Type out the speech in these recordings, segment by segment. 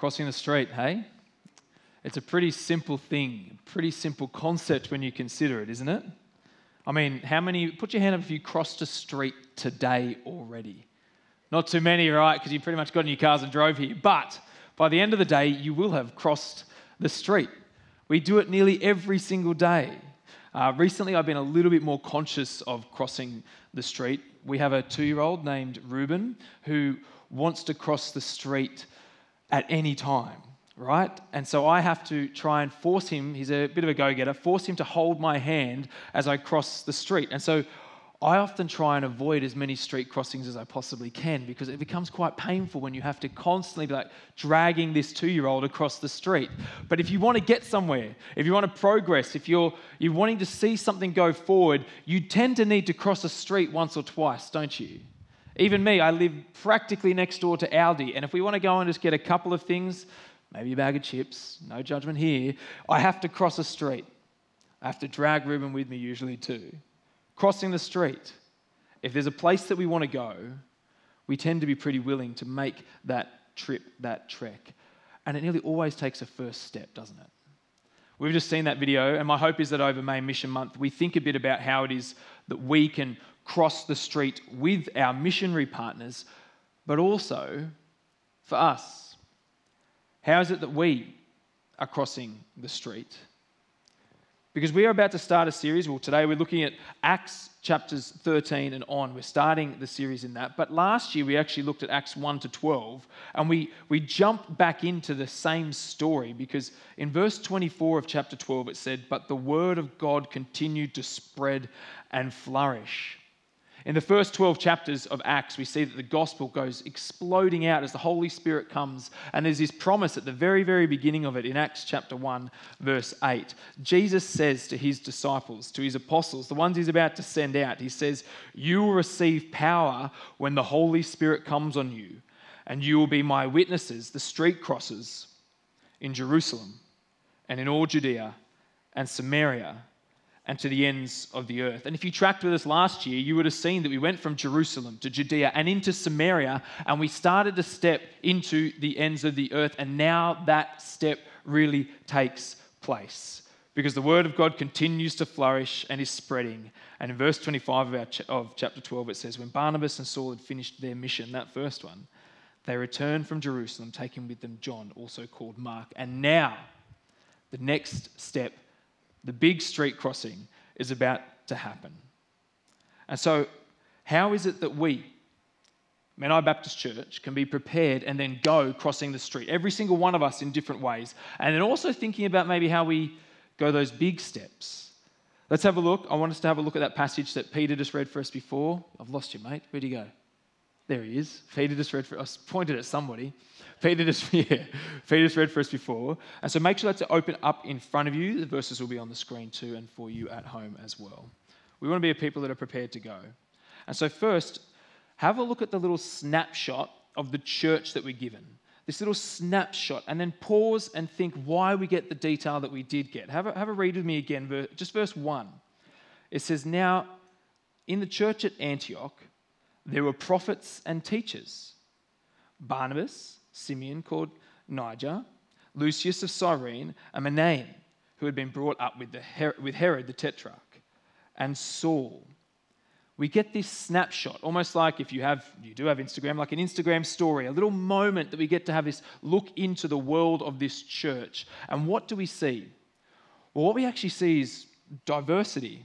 Crossing the street, hey? It's a pretty simple thing, pretty simple concept when you consider it, isn't it? I mean, how many, put your hand up if you crossed a street today already. Not too many, right? Because you pretty much got in your cars and drove here. But by the end of the day, you will have crossed the street. We do it nearly every single day. Uh, recently, I've been a little bit more conscious of crossing the street. We have a two year old named Ruben who wants to cross the street at any time, right? And so I have to try and force him, he's a bit of a go getter, force him to hold my hand as I cross the street. And so I often try and avoid as many street crossings as I possibly can because it becomes quite painful when you have to constantly be like dragging this two year old across the street. But if you want to get somewhere, if you want to progress, if you're, you're wanting to see something go forward, you tend to need to cross a street once or twice, don't you? Even me, I live practically next door to Aldi, and if we want to go and just get a couple of things, maybe a bag of chips, no judgment here, I have to cross a street. I have to drag Ruben with me usually too crossing the street, if there's a place that we want to go, we tend to be pretty willing to make that trip, that trek. And it nearly always takes a first step, doesn't it? We've just seen that video, and my hope is that over May Mission Month, we think a bit about how it is that we can cross the street with our missionary partners, but also for us. How is it that we are crossing the street? Because we are about to start a series. Well, today we're looking at Acts chapters 13 and on. We're starting the series in that. But last year we actually looked at Acts 1 to 12, and we, we jumped back into the same story because in verse 24 of chapter 12 it said, But the word of God continued to spread and flourish. In the first 12 chapters of Acts, we see that the gospel goes exploding out as the Holy Spirit comes. And there's this promise at the very, very beginning of it in Acts chapter 1, verse 8. Jesus says to his disciples, to his apostles, the ones he's about to send out, he says, You will receive power when the Holy Spirit comes on you, and you will be my witnesses, the street crossers in Jerusalem and in all Judea and Samaria and to the ends of the earth. And if you tracked with us last year, you would have seen that we went from Jerusalem to Judea and into Samaria, and we started to step into the ends of the earth. And now that step really takes place because the word of God continues to flourish and is spreading. And in verse 25 of, ch- of chapter 12, it says, When Barnabas and Saul had finished their mission, that first one, they returned from Jerusalem, taking with them John, also called Mark. And now, the next step the big street crossing is about to happen. And so, how is it that we, Menai Baptist Church, can be prepared and then go crossing the street? Every single one of us in different ways. And then also thinking about maybe how we go those big steps. Let's have a look. I want us to have a look at that passage that Peter just read for us before. I've lost you, mate. Where'd he go? There he is. Peter just read for us. Pointed at somebody. Peter just, yeah, Peter just read for us before. And so make sure that's open up in front of you. The verses will be on the screen too and for you at home as well. We want to be a people that are prepared to go. And so, first, have a look at the little snapshot of the church that we're given. This little snapshot, and then pause and think why we get the detail that we did get. Have a, have a read with me again, just verse 1. It says, Now, in the church at Antioch, there were prophets and teachers Barnabas, Simeon called Niger, Lucius of Cyrene, and Manaen, who had been brought up with, Her- with Herod the Tetrarch, and Saul. We get this snapshot, almost like if you have, you do have Instagram, like an Instagram story, a little moment that we get to have this look into the world of this church. And what do we see? Well, what we actually see is diversity.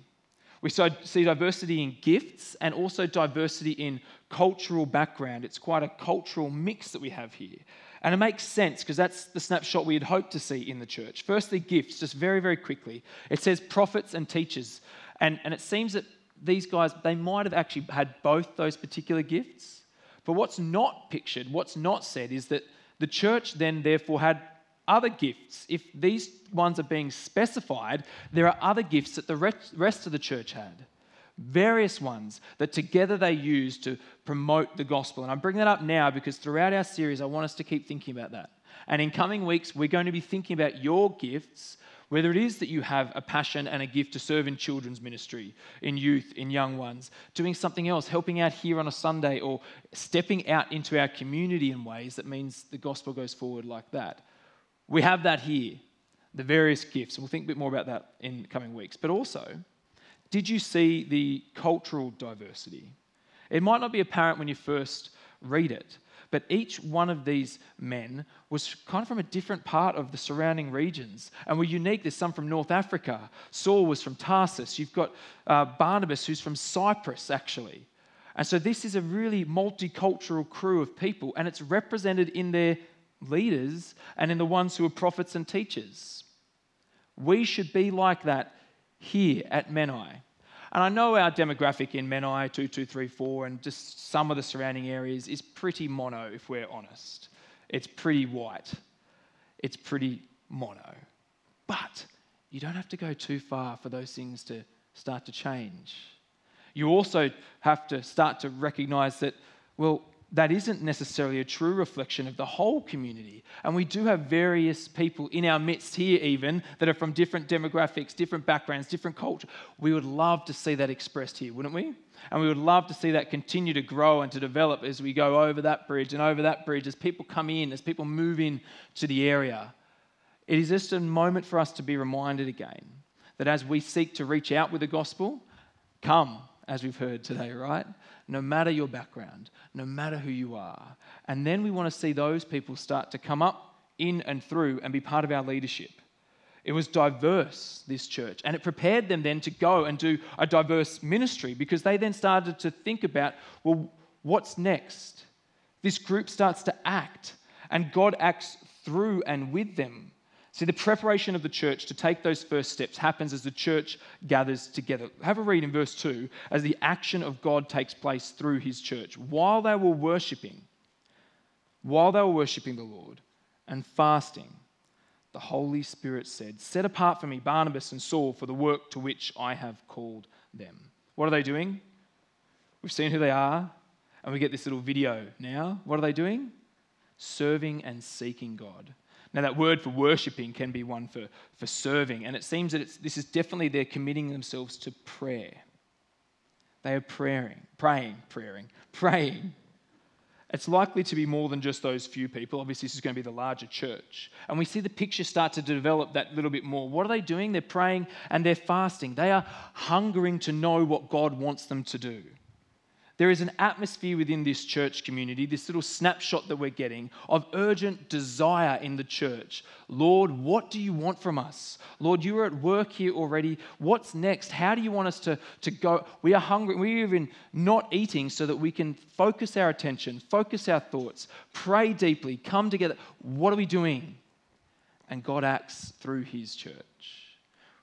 We see diversity in gifts and also diversity in cultural background. It's quite a cultural mix that we have here. And it makes sense because that's the snapshot we had hoped to see in the church. Firstly, gifts, just very, very quickly. It says prophets and teachers. And, and it seems that these guys, they might have actually had both those particular gifts. But what's not pictured, what's not said, is that the church then therefore had other gifts. If these ones are being specified, there are other gifts that the rest of the church had various ones that together they used to promote the gospel. And I bring that up now because throughout our series, I want us to keep thinking about that. And in coming weeks, we're going to be thinking about your gifts, Whether it is that you have a passion and a gift to serve in children's ministry, in youth, in young ones, doing something else, helping out here on a Sunday, or stepping out into our community in ways that means the gospel goes forward like that. We have that here, the various gifts. We'll think a bit more about that in coming weeks. But also, did you see the cultural diversity? It might not be apparent when you first read it, but each one of these men was kind of from a different part of the surrounding regions and were unique. There's some from North Africa. Saul was from Tarsus. You've got uh, Barnabas, who's from Cyprus, actually. And so this is a really multicultural crew of people, and it's represented in their leaders and in the ones who are prophets and teachers. We should be like that here at Menai. And I know our demographic in Menai 2234 and just some of the surrounding areas is pretty mono, if we're honest. It's pretty white. It's pretty mono. But you don't have to go too far for those things to start to change. You also have to start to recognize that, well, that isn't necessarily a true reflection of the whole community. And we do have various people in our midst here, even that are from different demographics, different backgrounds, different culture. We would love to see that expressed here, wouldn't we? And we would love to see that continue to grow and to develop as we go over that bridge and over that bridge, as people come in, as people move in to the area. It is just a moment for us to be reminded again that as we seek to reach out with the gospel, come, as we've heard today, right? no matter your background, no matter who you are. And then we want to see those people start to come up in and through and be part of our leadership. It was diverse, this church, and it prepared them then to go and do a diverse ministry because they then started to think about, well, what's next? This group starts to act, and God acts through and with them. See, the preparation of the church to take those first steps happens as the church gathers together. Have a read in verse 2 as the action of God takes place through his church. While they were worshipping, while they were worshipping the Lord and fasting, the Holy Spirit said, Set apart for me Barnabas and Saul for the work to which I have called them. What are they doing? We've seen who they are, and we get this little video now. What are they doing? Serving and seeking God. Now, that word for worshipping can be one for, for serving, and it seems that this is definitely they're committing themselves to prayer. They are praying, praying, praying, praying. It's likely to be more than just those few people. Obviously, this is going to be the larger church. And we see the picture start to develop that little bit more. What are they doing? They're praying and they're fasting. They are hungering to know what God wants them to do. There is an atmosphere within this church community, this little snapshot that we're getting of urgent desire in the church. Lord, what do you want from us? Lord, you are at work here already. What's next? How do you want us to, to go? We are hungry. We're even not eating so that we can focus our attention, focus our thoughts, pray deeply, come together. What are we doing? And God acts through his church.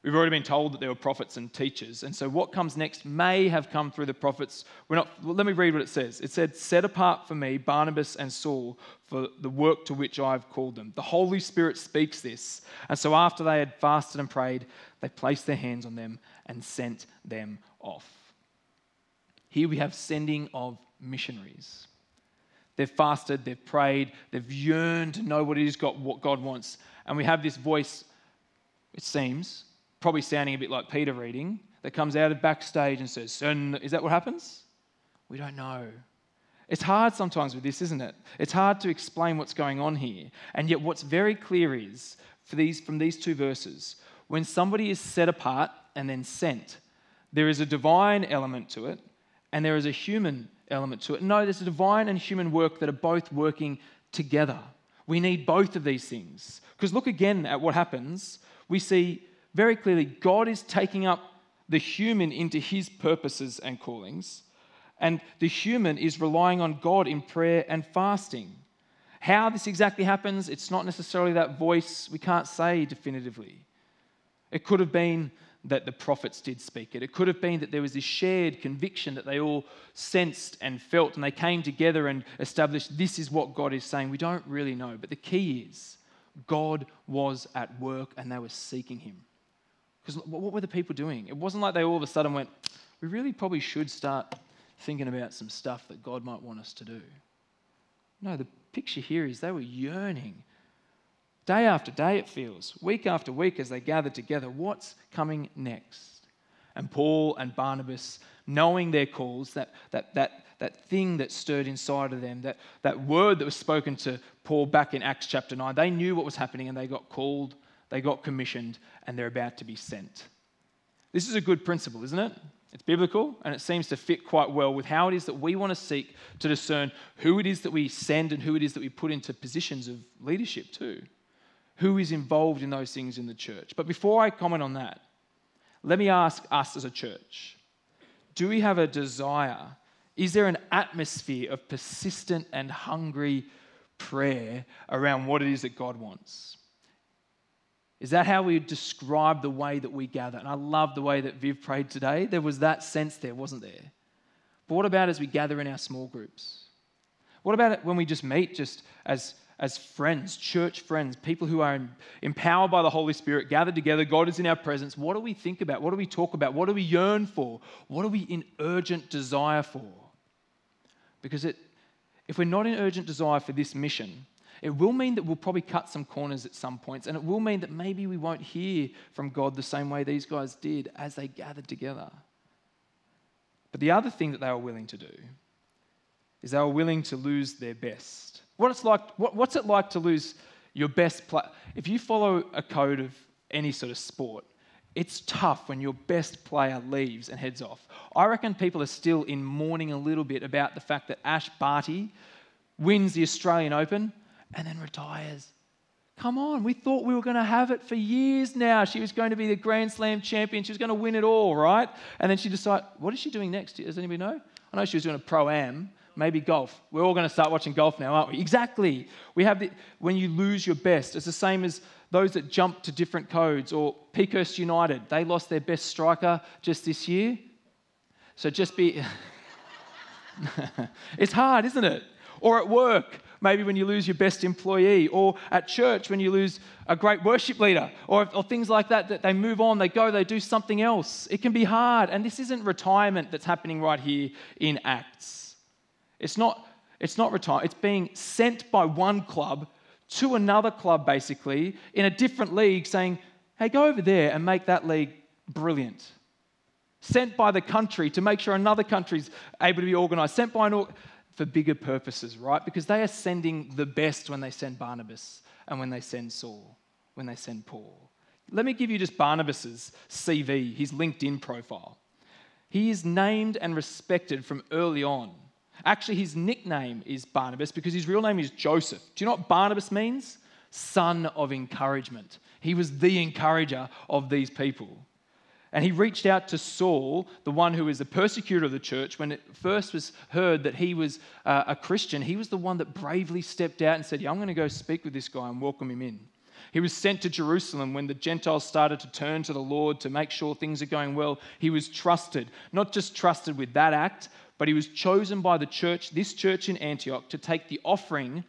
We've already been told that there were prophets and teachers. And so what comes next may have come through the prophets. We're not, well, let me read what it says. It said, Set apart for me Barnabas and Saul for the work to which I've called them. The Holy Spirit speaks this. And so after they had fasted and prayed, they placed their hands on them and sent them off. Here we have sending of missionaries. They've fasted, they've prayed, they've yearned to know what it is God, what God wants. And we have this voice, it seems, probably sounding a bit like Peter reading, that comes out of backstage and says, is that what happens? We don't know. It's hard sometimes with this, isn't it? It's hard to explain what's going on here. And yet, what's very clear is for these, from these two verses when somebody is set apart and then sent, there is a divine element to it and there is a human element to it. No, there's a divine and human work that are both working together. We need both of these things. Because look again at what happens. We see very clearly God is taking up the human into his purposes and callings, and the human is relying on God in prayer and fasting. How this exactly happens, it's not necessarily that voice, we can't say definitively. It could have been that the prophets did speak it. It could have been that there was this shared conviction that they all sensed and felt, and they came together and established this is what God is saying. We don't really know, but the key is God was at work and they were seeking Him. Because what were the people doing? It wasn't like they all of a sudden went, we really probably should start thinking about some stuff that God might want us to do. No, the picture here is they were yearning Day after day, it feels, week after week, as they gathered together, what's coming next? And Paul and Barnabas, knowing their calls, that, that, that, that thing that stirred inside of them, that, that word that was spoken to Paul back in Acts chapter 9, they knew what was happening and they got called, they got commissioned, and they're about to be sent. This is a good principle, isn't it? It's biblical and it seems to fit quite well with how it is that we want to seek to discern who it is that we send and who it is that we put into positions of leadership too. Who is involved in those things in the church. But before I comment on that, let me ask us as a church do we have a desire? Is there an atmosphere of persistent and hungry prayer around what it is that God wants? Is that how we describe the way that we gather? And I love the way that Viv prayed today. There was that sense there, wasn't there? But what about as we gather in our small groups? What about it when we just meet just as, as friends, church friends, people who are empowered by the Holy Spirit, gathered together, God is in our presence? What do we think about? What do we talk about? What do we yearn for? What are we in urgent desire for? Because it, if we're not in urgent desire for this mission, it will mean that we'll probably cut some corners at some points, and it will mean that maybe we won't hear from God the same way these guys did as they gathered together. But the other thing that they were willing to do is they were willing to lose their best. What it's like, what, what's it like to lose your best player? If you follow a code of any sort of sport, it's tough when your best player leaves and heads off. I reckon people are still in mourning a little bit about the fact that Ash Barty wins the Australian Open and then retires. Come on, we thought we were going to have it for years now. She was going to be the Grand Slam champion. She was going to win it all, right? And then she decided, what is she doing next? Does anybody know? I know she was doing a pro am, maybe golf. We're all going to start watching golf now, aren't we? Exactly. We have the, when you lose your best, it's the same as those that jump to different codes or Peakhurst United. They lost their best striker just this year. So just be. it's hard, isn't it? Or at work, maybe when you lose your best employee, or at church when you lose a great worship leader, or, or things like that, that they move on, they go, they do something else. It can be hard. And this isn't retirement that's happening right here in Acts. It's not, it's not retirement, it's being sent by one club to another club, basically, in a different league, saying, hey, go over there and make that league brilliant. Sent by the country to make sure another country's able to be organized. Sent by an for bigger purposes, right? Because they are sending the best when they send Barnabas and when they send Saul, when they send Paul. Let me give you just Barnabas's CV, his LinkedIn profile. He is named and respected from early on. Actually, his nickname is Barnabas because his real name is Joseph. Do you know what Barnabas means? Son of encouragement. He was the encourager of these people. And he reached out to Saul, the one who was the persecutor of the church, when it first was heard that he was uh, a Christian. He was the one that bravely stepped out and said, Yeah, I'm going to go speak with this guy and welcome him in. He was sent to Jerusalem when the Gentiles started to turn to the Lord to make sure things are going well. He was trusted, not just trusted with that act, but he was chosen by the church, this church in Antioch, to take the offering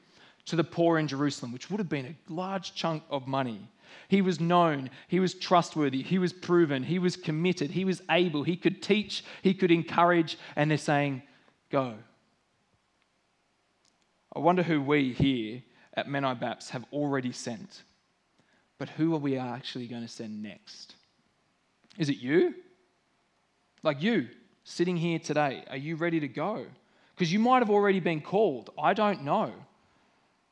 to the poor in Jerusalem, which would have been a large chunk of money. He was known, he was trustworthy, he was proven, he was committed, he was able, he could teach, he could encourage, and they're saying, Go. I wonder who we here at Menai Baps have already sent, but who are we actually going to send next? Is it you? Like you, sitting here today, are you ready to go? Because you might have already been called. I don't know.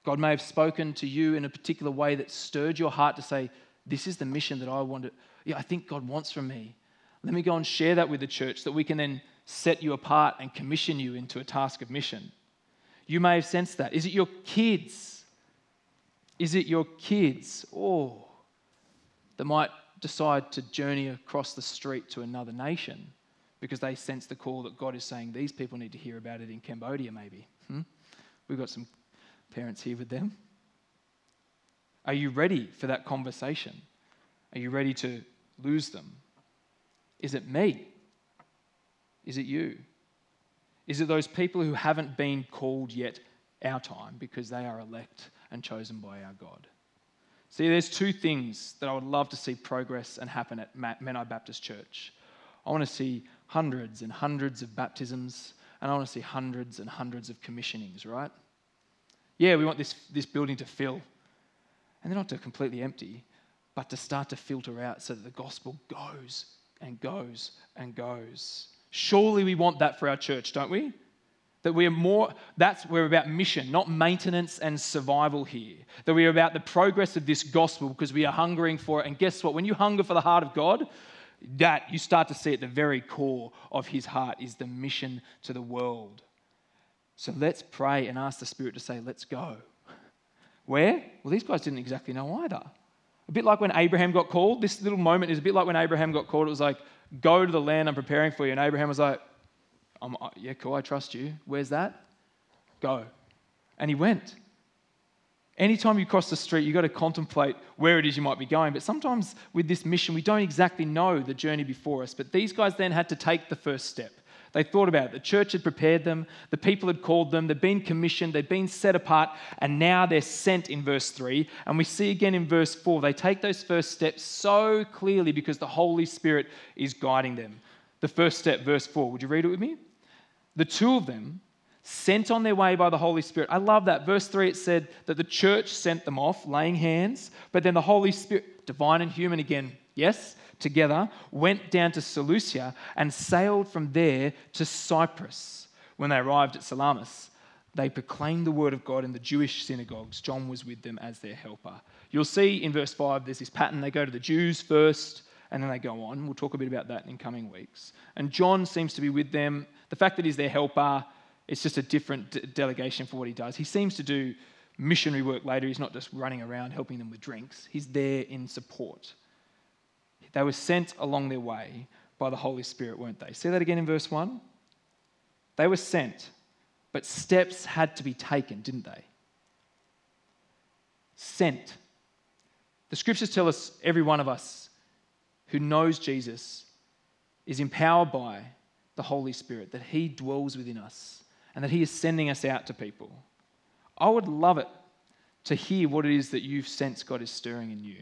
God may have spoken to you in a particular way that stirred your heart to say, This is the mission that I want to, yeah, I think God wants from me. Let me go and share that with the church that we can then set you apart and commission you into a task of mission. You may have sensed that. Is it your kids? Is it your kids? Oh, that might decide to journey across the street to another nation because they sense the call that God is saying these people need to hear about it in Cambodia, maybe. Hmm? We've got some parents here with them? Are you ready for that conversation? Are you ready to lose them? Is it me? Is it you? Is it those people who haven't been called yet our time because they are elect and chosen by our God? See, there's two things that I would love to see progress and happen at Menai Baptist Church. I want to see hundreds and hundreds of baptisms, and I want to see hundreds and hundreds of commissionings, right? Yeah, we want this, this building to fill. And they're not to completely empty, but to start to filter out so that the gospel goes and goes and goes. Surely we want that for our church, don't we? That we are more, that's we're about mission, not maintenance and survival here. That we are about the progress of this gospel because we are hungering for it. And guess what? When you hunger for the heart of God, that you start to see at the very core of his heart is the mission to the world. So let's pray and ask the Spirit to say, let's go. Where? Well, these guys didn't exactly know either. A bit like when Abraham got called. This little moment is a bit like when Abraham got called. It was like, go to the land I'm preparing for you. And Abraham was like, yeah, cool, I trust you. Where's that? Go. And he went. Anytime you cross the street, you've got to contemplate where it is you might be going. But sometimes with this mission, we don't exactly know the journey before us. But these guys then had to take the first step. They thought about it. The church had prepared them, the people had called them, they'd been commissioned, they'd been set apart, and now they're sent in verse 3. And we see again in verse 4, they take those first steps so clearly because the Holy Spirit is guiding them. The first step, verse 4. Would you read it with me? The two of them, sent on their way by the Holy Spirit. I love that. Verse 3, it said that the church sent them off, laying hands, but then the Holy Spirit, divine and human again, yes, together, went down to Seleucia and sailed from there to Cyprus. When they arrived at Salamis, they proclaimed the word of God in the Jewish synagogues. John was with them as their helper. You'll see in verse 5, there's this pattern. They go to the Jews first, and then they go on. We'll talk a bit about that in coming weeks. And John seems to be with them. The fact that he's their helper, it's just a different de- delegation for what he does. He seems to do missionary work later. He's not just running around helping them with drinks, he's there in support. They were sent along their way by the Holy Spirit, weren't they? See that again in verse 1? They were sent, but steps had to be taken, didn't they? Sent. The scriptures tell us every one of us who knows Jesus is empowered by the Holy Spirit, that He dwells within us, and that He is sending us out to people. I would love it to hear what it is that you've sensed God is stirring in you,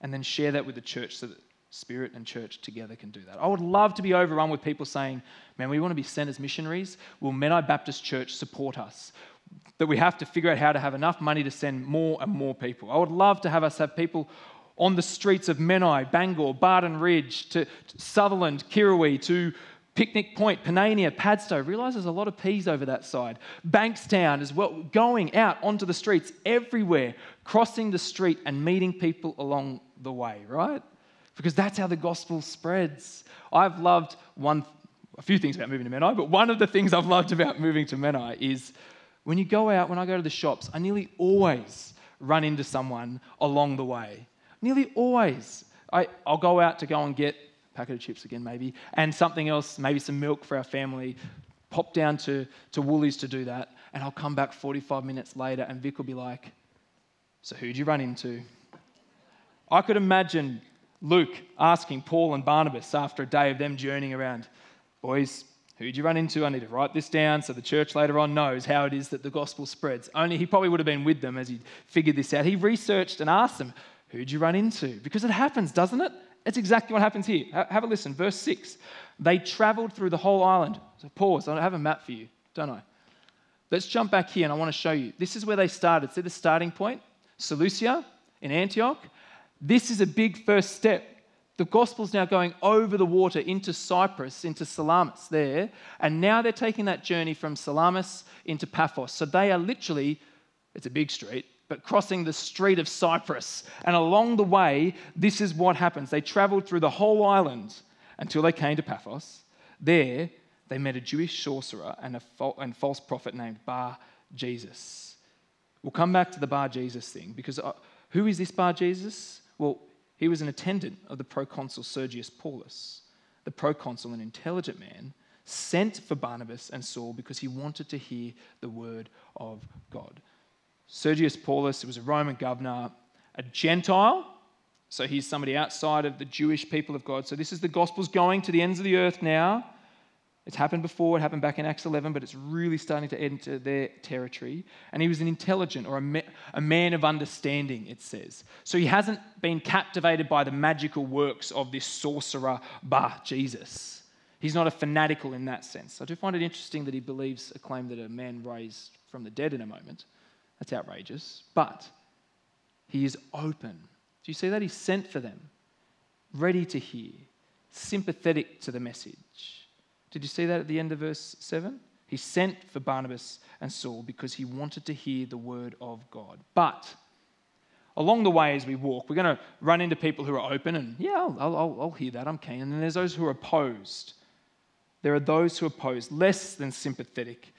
and then share that with the church so that Spirit and church together can do that. I would love to be overrun with people saying, Man, we want to be sent as missionaries. Will Menai Baptist Church support us? That we have to figure out how to have enough money to send more and more people. I would love to have us have people on the streets of Menai, Bangor, Barden Ridge, to, Sutherland, Kirrawee, to Picnic Point, Panania, Padstow. Realise there's a lot of P's over that side. Bankstown as well, going out onto the streets everywhere, crossing the street and meeting people along the way, right? Because that's how the gospel spreads. I've loved one, a few things about moving to Menai, but one of the things I've loved about moving to Menai is when you go out, when I go to the shops, I nearly always run into someone along the way. Nearly always. I, I'll go out to go and get a packet of chips again, maybe, and something else, maybe some milk for our family. Pop down to, to Woolies to do that, and I'll come back 45 minutes later, and Vic will be like, So who'd you run into? I could imagine Luke asking Paul and Barnabas after a day of them journeying around, Boys, who'd you run into? I need to write this down so the church later on knows how it is that the gospel spreads. Only he probably would have been with them as he figured this out. He researched and asked them, Who'd you run into? Because it happens, doesn't it? It's exactly what happens here. Have a listen. Verse 6. They traveled through the whole island. So pause. I have a map for you, don't I? Let's jump back here and I want to show you. This is where they started. See the starting point? Seleucia in Antioch. This is a big first step. The gospel's now going over the water into Cyprus, into Salamis there. And now they're taking that journey from Salamis into Paphos. So they are literally, it's a big street, but crossing the street of Cyprus. And along the way, this is what happens. They traveled through the whole island until they came to Paphos. There, they met a Jewish sorcerer and a and false prophet named Bar Jesus. We'll come back to the Bar Jesus thing because uh, who is this Bar Jesus? Well, he was an attendant of the proconsul Sergius Paulus. The proconsul, an intelligent man, sent for Barnabas and Saul because he wanted to hear the word of God. Sergius Paulus was a Roman governor, a Gentile. So he's somebody outside of the Jewish people of God. So this is the gospel's going to the ends of the earth now. It's happened before, it happened back in Acts 11, but it's really starting to enter their territory. And he was an intelligent or a, ma- a man of understanding, it says. So he hasn't been captivated by the magical works of this sorcerer, Bah, Jesus. He's not a fanatical in that sense. I do find it interesting that he believes a claim that a man raised from the dead in a moment. That's outrageous. But He is open. Do you see that? He's sent for them, ready to hear, sympathetic to the message. Did you see that at the end of verse 7? He sent for Barnabas and Saul because he wanted to hear the word of God. But along the way as we walk, we're going to run into people who are open and, yeah, I'll, I'll, I'll hear that, I'm keen. And then there's those who are opposed. There are those who are opposed, less than sympathetic,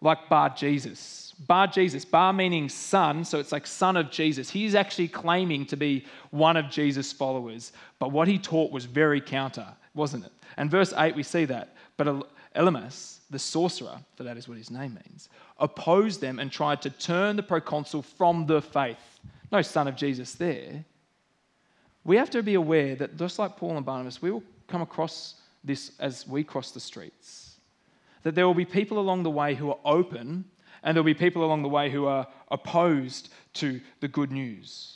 like Bar Jesus. Bar Jesus, Bar meaning son, so it's like son of Jesus. He's actually claiming to be one of Jesus' followers, but what he taught was very counter, wasn't it? And verse 8, we see that. But Elymas, the sorcerer, for that is what his name means, opposed them and tried to turn the proconsul from the faith. No son of Jesus there. We have to be aware that just like Paul and Barnabas, we will come across this as we cross the streets. That there will be people along the way who are open, and there will be people along the way who are opposed to the good news.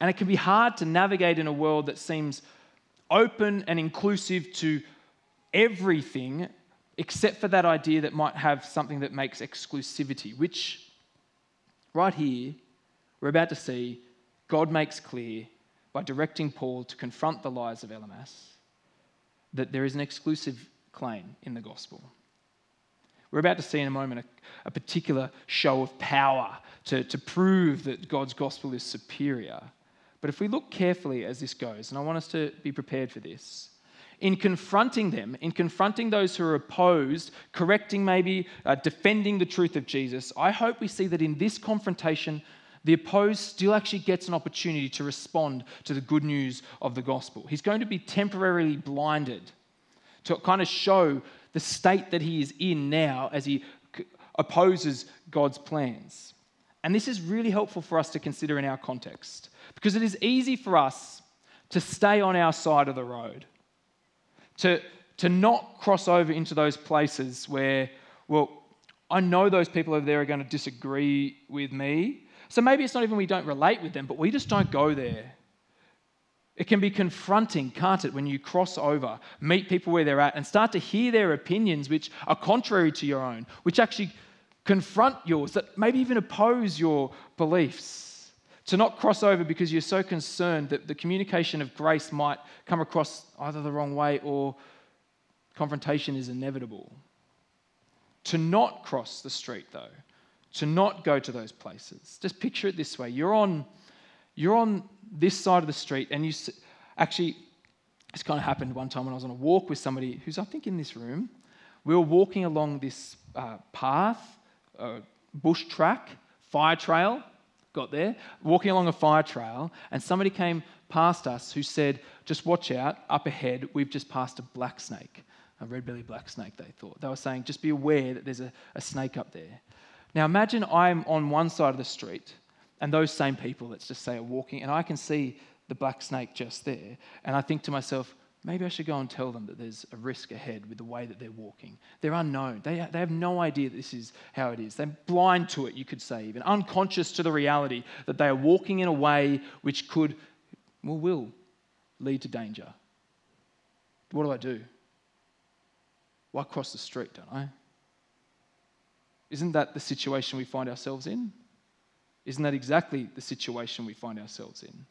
And it can be hard to navigate in a world that seems open and inclusive to everything except for that idea that might have something that makes exclusivity, which right here we're about to see God makes clear by directing Paul to confront the lies of Elymas that there is an exclusive claim in the gospel. We're about to see in a moment a, a particular show of power to, to prove that God's gospel is superior. But if we look carefully as this goes, and I want us to be prepared for this, in confronting them, in confronting those who are opposed, correcting maybe, uh, defending the truth of Jesus, I hope we see that in this confrontation, the opposed still actually gets an opportunity to respond to the good news of the gospel. He's going to be temporarily blinded to kind of show the state that he is in now as he opposes God's plans. And this is really helpful for us to consider in our context because it is easy for us to stay on our side of the road, to, to not cross over into those places where, well, I know those people over there are going to disagree with me, so maybe it's not even we don't relate with them, but we just don't go there. It can be confronting, can't it, when you cross over, meet people where they're at, and start to hear their opinions which are contrary to your own, which actually confront yours, that maybe even oppose your beliefs. To not cross over because you're so concerned that the communication of grace might come across either the wrong way or confrontation is inevitable. To not cross the street, though, to not go to those places. Just picture it this way you're on, you're on this side of the street, and you actually, this kind of happened one time when I was on a walk with somebody who's, I think, in this room. We were walking along this uh, path, uh, bush track, fire trail, got there, walking along a fire trail, and somebody came past us who said, Just watch out, up ahead, we've just passed a black snake, a red belly black snake, they thought. They were saying, Just be aware that there's a, a snake up there. Now imagine I'm on one side of the street and those same people, let's just say, are walking, and I can see the black snake just there. And I think to myself, maybe I should go and tell them that there's a risk ahead with the way that they're walking. They're unknown. They, they have no idea this is how it is. They're blind to it, you could say, even unconscious to the reality that they are walking in a way which could, well, will lead to danger. What do I do? Well, I cross the street, don't I? Isn't that the situation we find ourselves in? Isn't that exactly the situation we find ourselves in?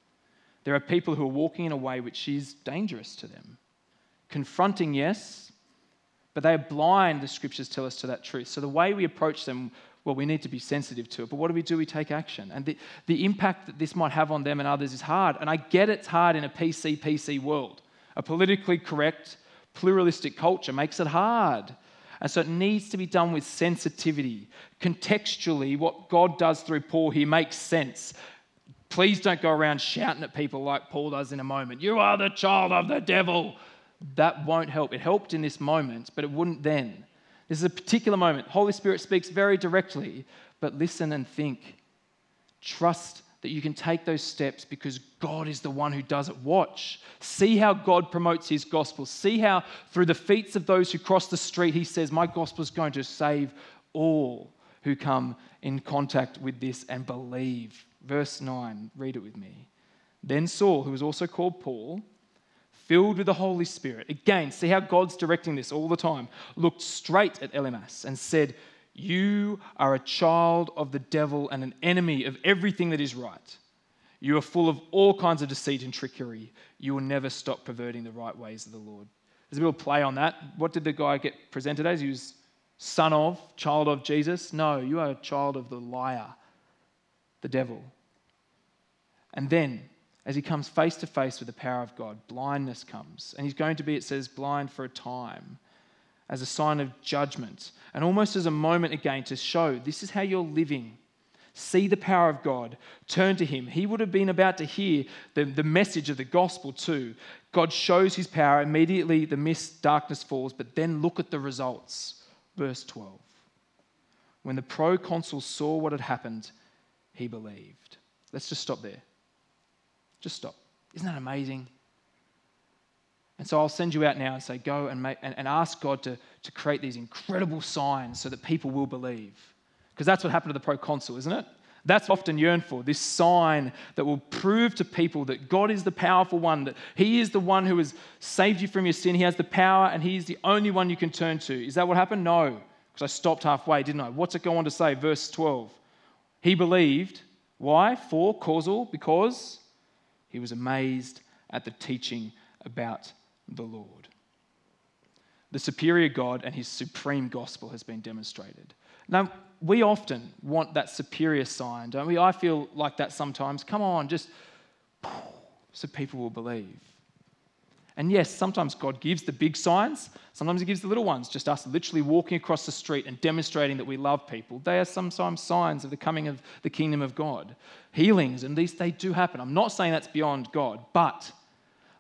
There are people who are walking in a way which is dangerous to them. Confronting, yes, but they are blind, the scriptures tell us, to that truth. So the way we approach them, well, we need to be sensitive to it. But what do we do? We take action. And the, the impact that this might have on them and others is hard. And I get it's hard in a PC, PC world. A politically correct, pluralistic culture makes it hard. And so it needs to be done with sensitivity. Contextually, what God does through Paul here makes sense. Please don't go around shouting at people like Paul does in a moment. You are the child of the devil. That won't help. It helped in this moment, but it wouldn't then. This is a particular moment. Holy Spirit speaks very directly, but listen and think. Trust that you can take those steps because God is the one who does it. Watch. See how God promotes his gospel. See how, through the feats of those who cross the street, he says, My gospel is going to save all who come in contact with this and believe. Verse 9, read it with me. Then Saul, who was also called Paul, filled with the Holy Spirit, again, see how God's directing this all the time, looked straight at Elymas and said, you are a child of the devil and an enemy of everything that is right. You are full of all kinds of deceit and trickery. You will never stop perverting the right ways of the Lord. There's a little play on that. What did the guy get presented as? He was son of, child of Jesus. No, you are a child of the liar, the devil. And then, as he comes face to face with the power of God, blindness comes. And he's going to be, it says, blind for a time as a sign of judgment and almost as a moment again to show this is how you're living see the power of God, turn to Him. He would have been about to hear the, the message of the gospel too. God shows His power, immediately the mist, darkness falls, but then look at the results. Verse 12. When the proconsul saw what had happened, he believed. Let's just stop there. Just stop. Isn't that amazing? And so I'll send you out now and say, go and, make, and, and ask God to, to create these incredible signs so that people will believe. Because that's what happened to the proconsul, isn't it? That's often yearned for this sign that will prove to people that God is the powerful one, that He is the one who has saved you from your sin. He has the power and He is the only one you can turn to. Is that what happened? No, because I stopped halfway, didn't I? What's it go on to say? Verse 12. He believed. Why? For, causal, because he was amazed at the teaching about the Lord. The superior God and His supreme gospel has been demonstrated. Now, we often want that superior sign, don't we? I feel like that sometimes. Come on, just so people will believe. And yes, sometimes God gives the big signs, sometimes He gives the little ones, just us literally walking across the street and demonstrating that we love people. They are sometimes signs of the coming of the kingdom of God. Healings, and these they do happen. I'm not saying that's beyond God, but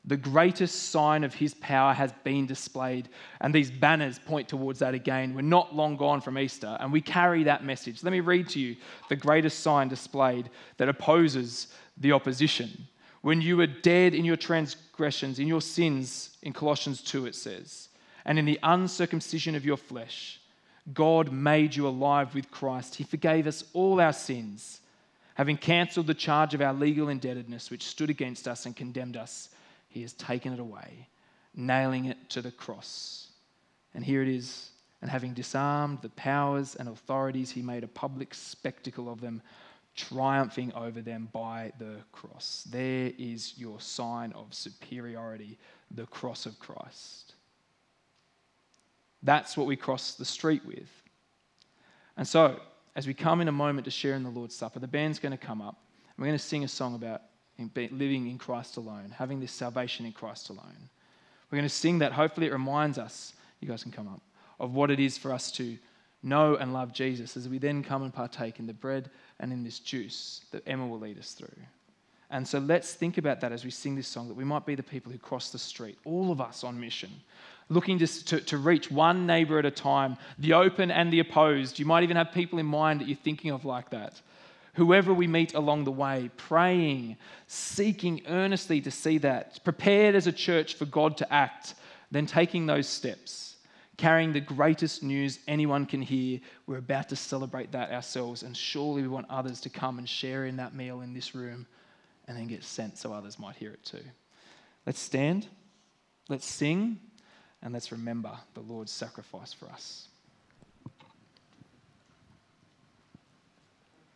the greatest sign of his power has been displayed. And these banners point towards that again. We're not long gone from Easter, and we carry that message. Let me read to you the greatest sign displayed that opposes the opposition. When you were dead in your transgressions, in your sins, in Colossians 2, it says, and in the uncircumcision of your flesh, God made you alive with Christ. He forgave us all our sins, having cancelled the charge of our legal indebtedness, which stood against us and condemned us he has taken it away, nailing it to the cross. And here it is. And having disarmed the powers and authorities, he made a public spectacle of them, triumphing over them by the cross. There is your sign of superiority, the cross of Christ. That's what we cross the street with. And so, as we come in a moment to share in the Lord's Supper, the band's going to come up. And we're going to sing a song about living in Christ alone, having this salvation in Christ alone. We're going to sing that. Hopefully, it reminds us, you guys can come up, of what it is for us to know and love Jesus as we then come and partake in the bread and in this juice that Emma will lead us through. And so let's think about that as we sing this song that we might be the people who cross the street, all of us on mission, looking to, to, to, reach one neighbor at a time, the open and the opposed. You might even have people in mind that you're thinking of like that whoever we meet along the way, praying, seeking earnestly to see that, prepared as a church for God to act, then taking those steps, carrying the greatest news anyone can hear. We're about to celebrate that ourselves, and surely we want others to come and share in that meal in this room and then get sent so others might hear it too. Let's stand, let's sing, and let's remember the Lord's sacrifice for us.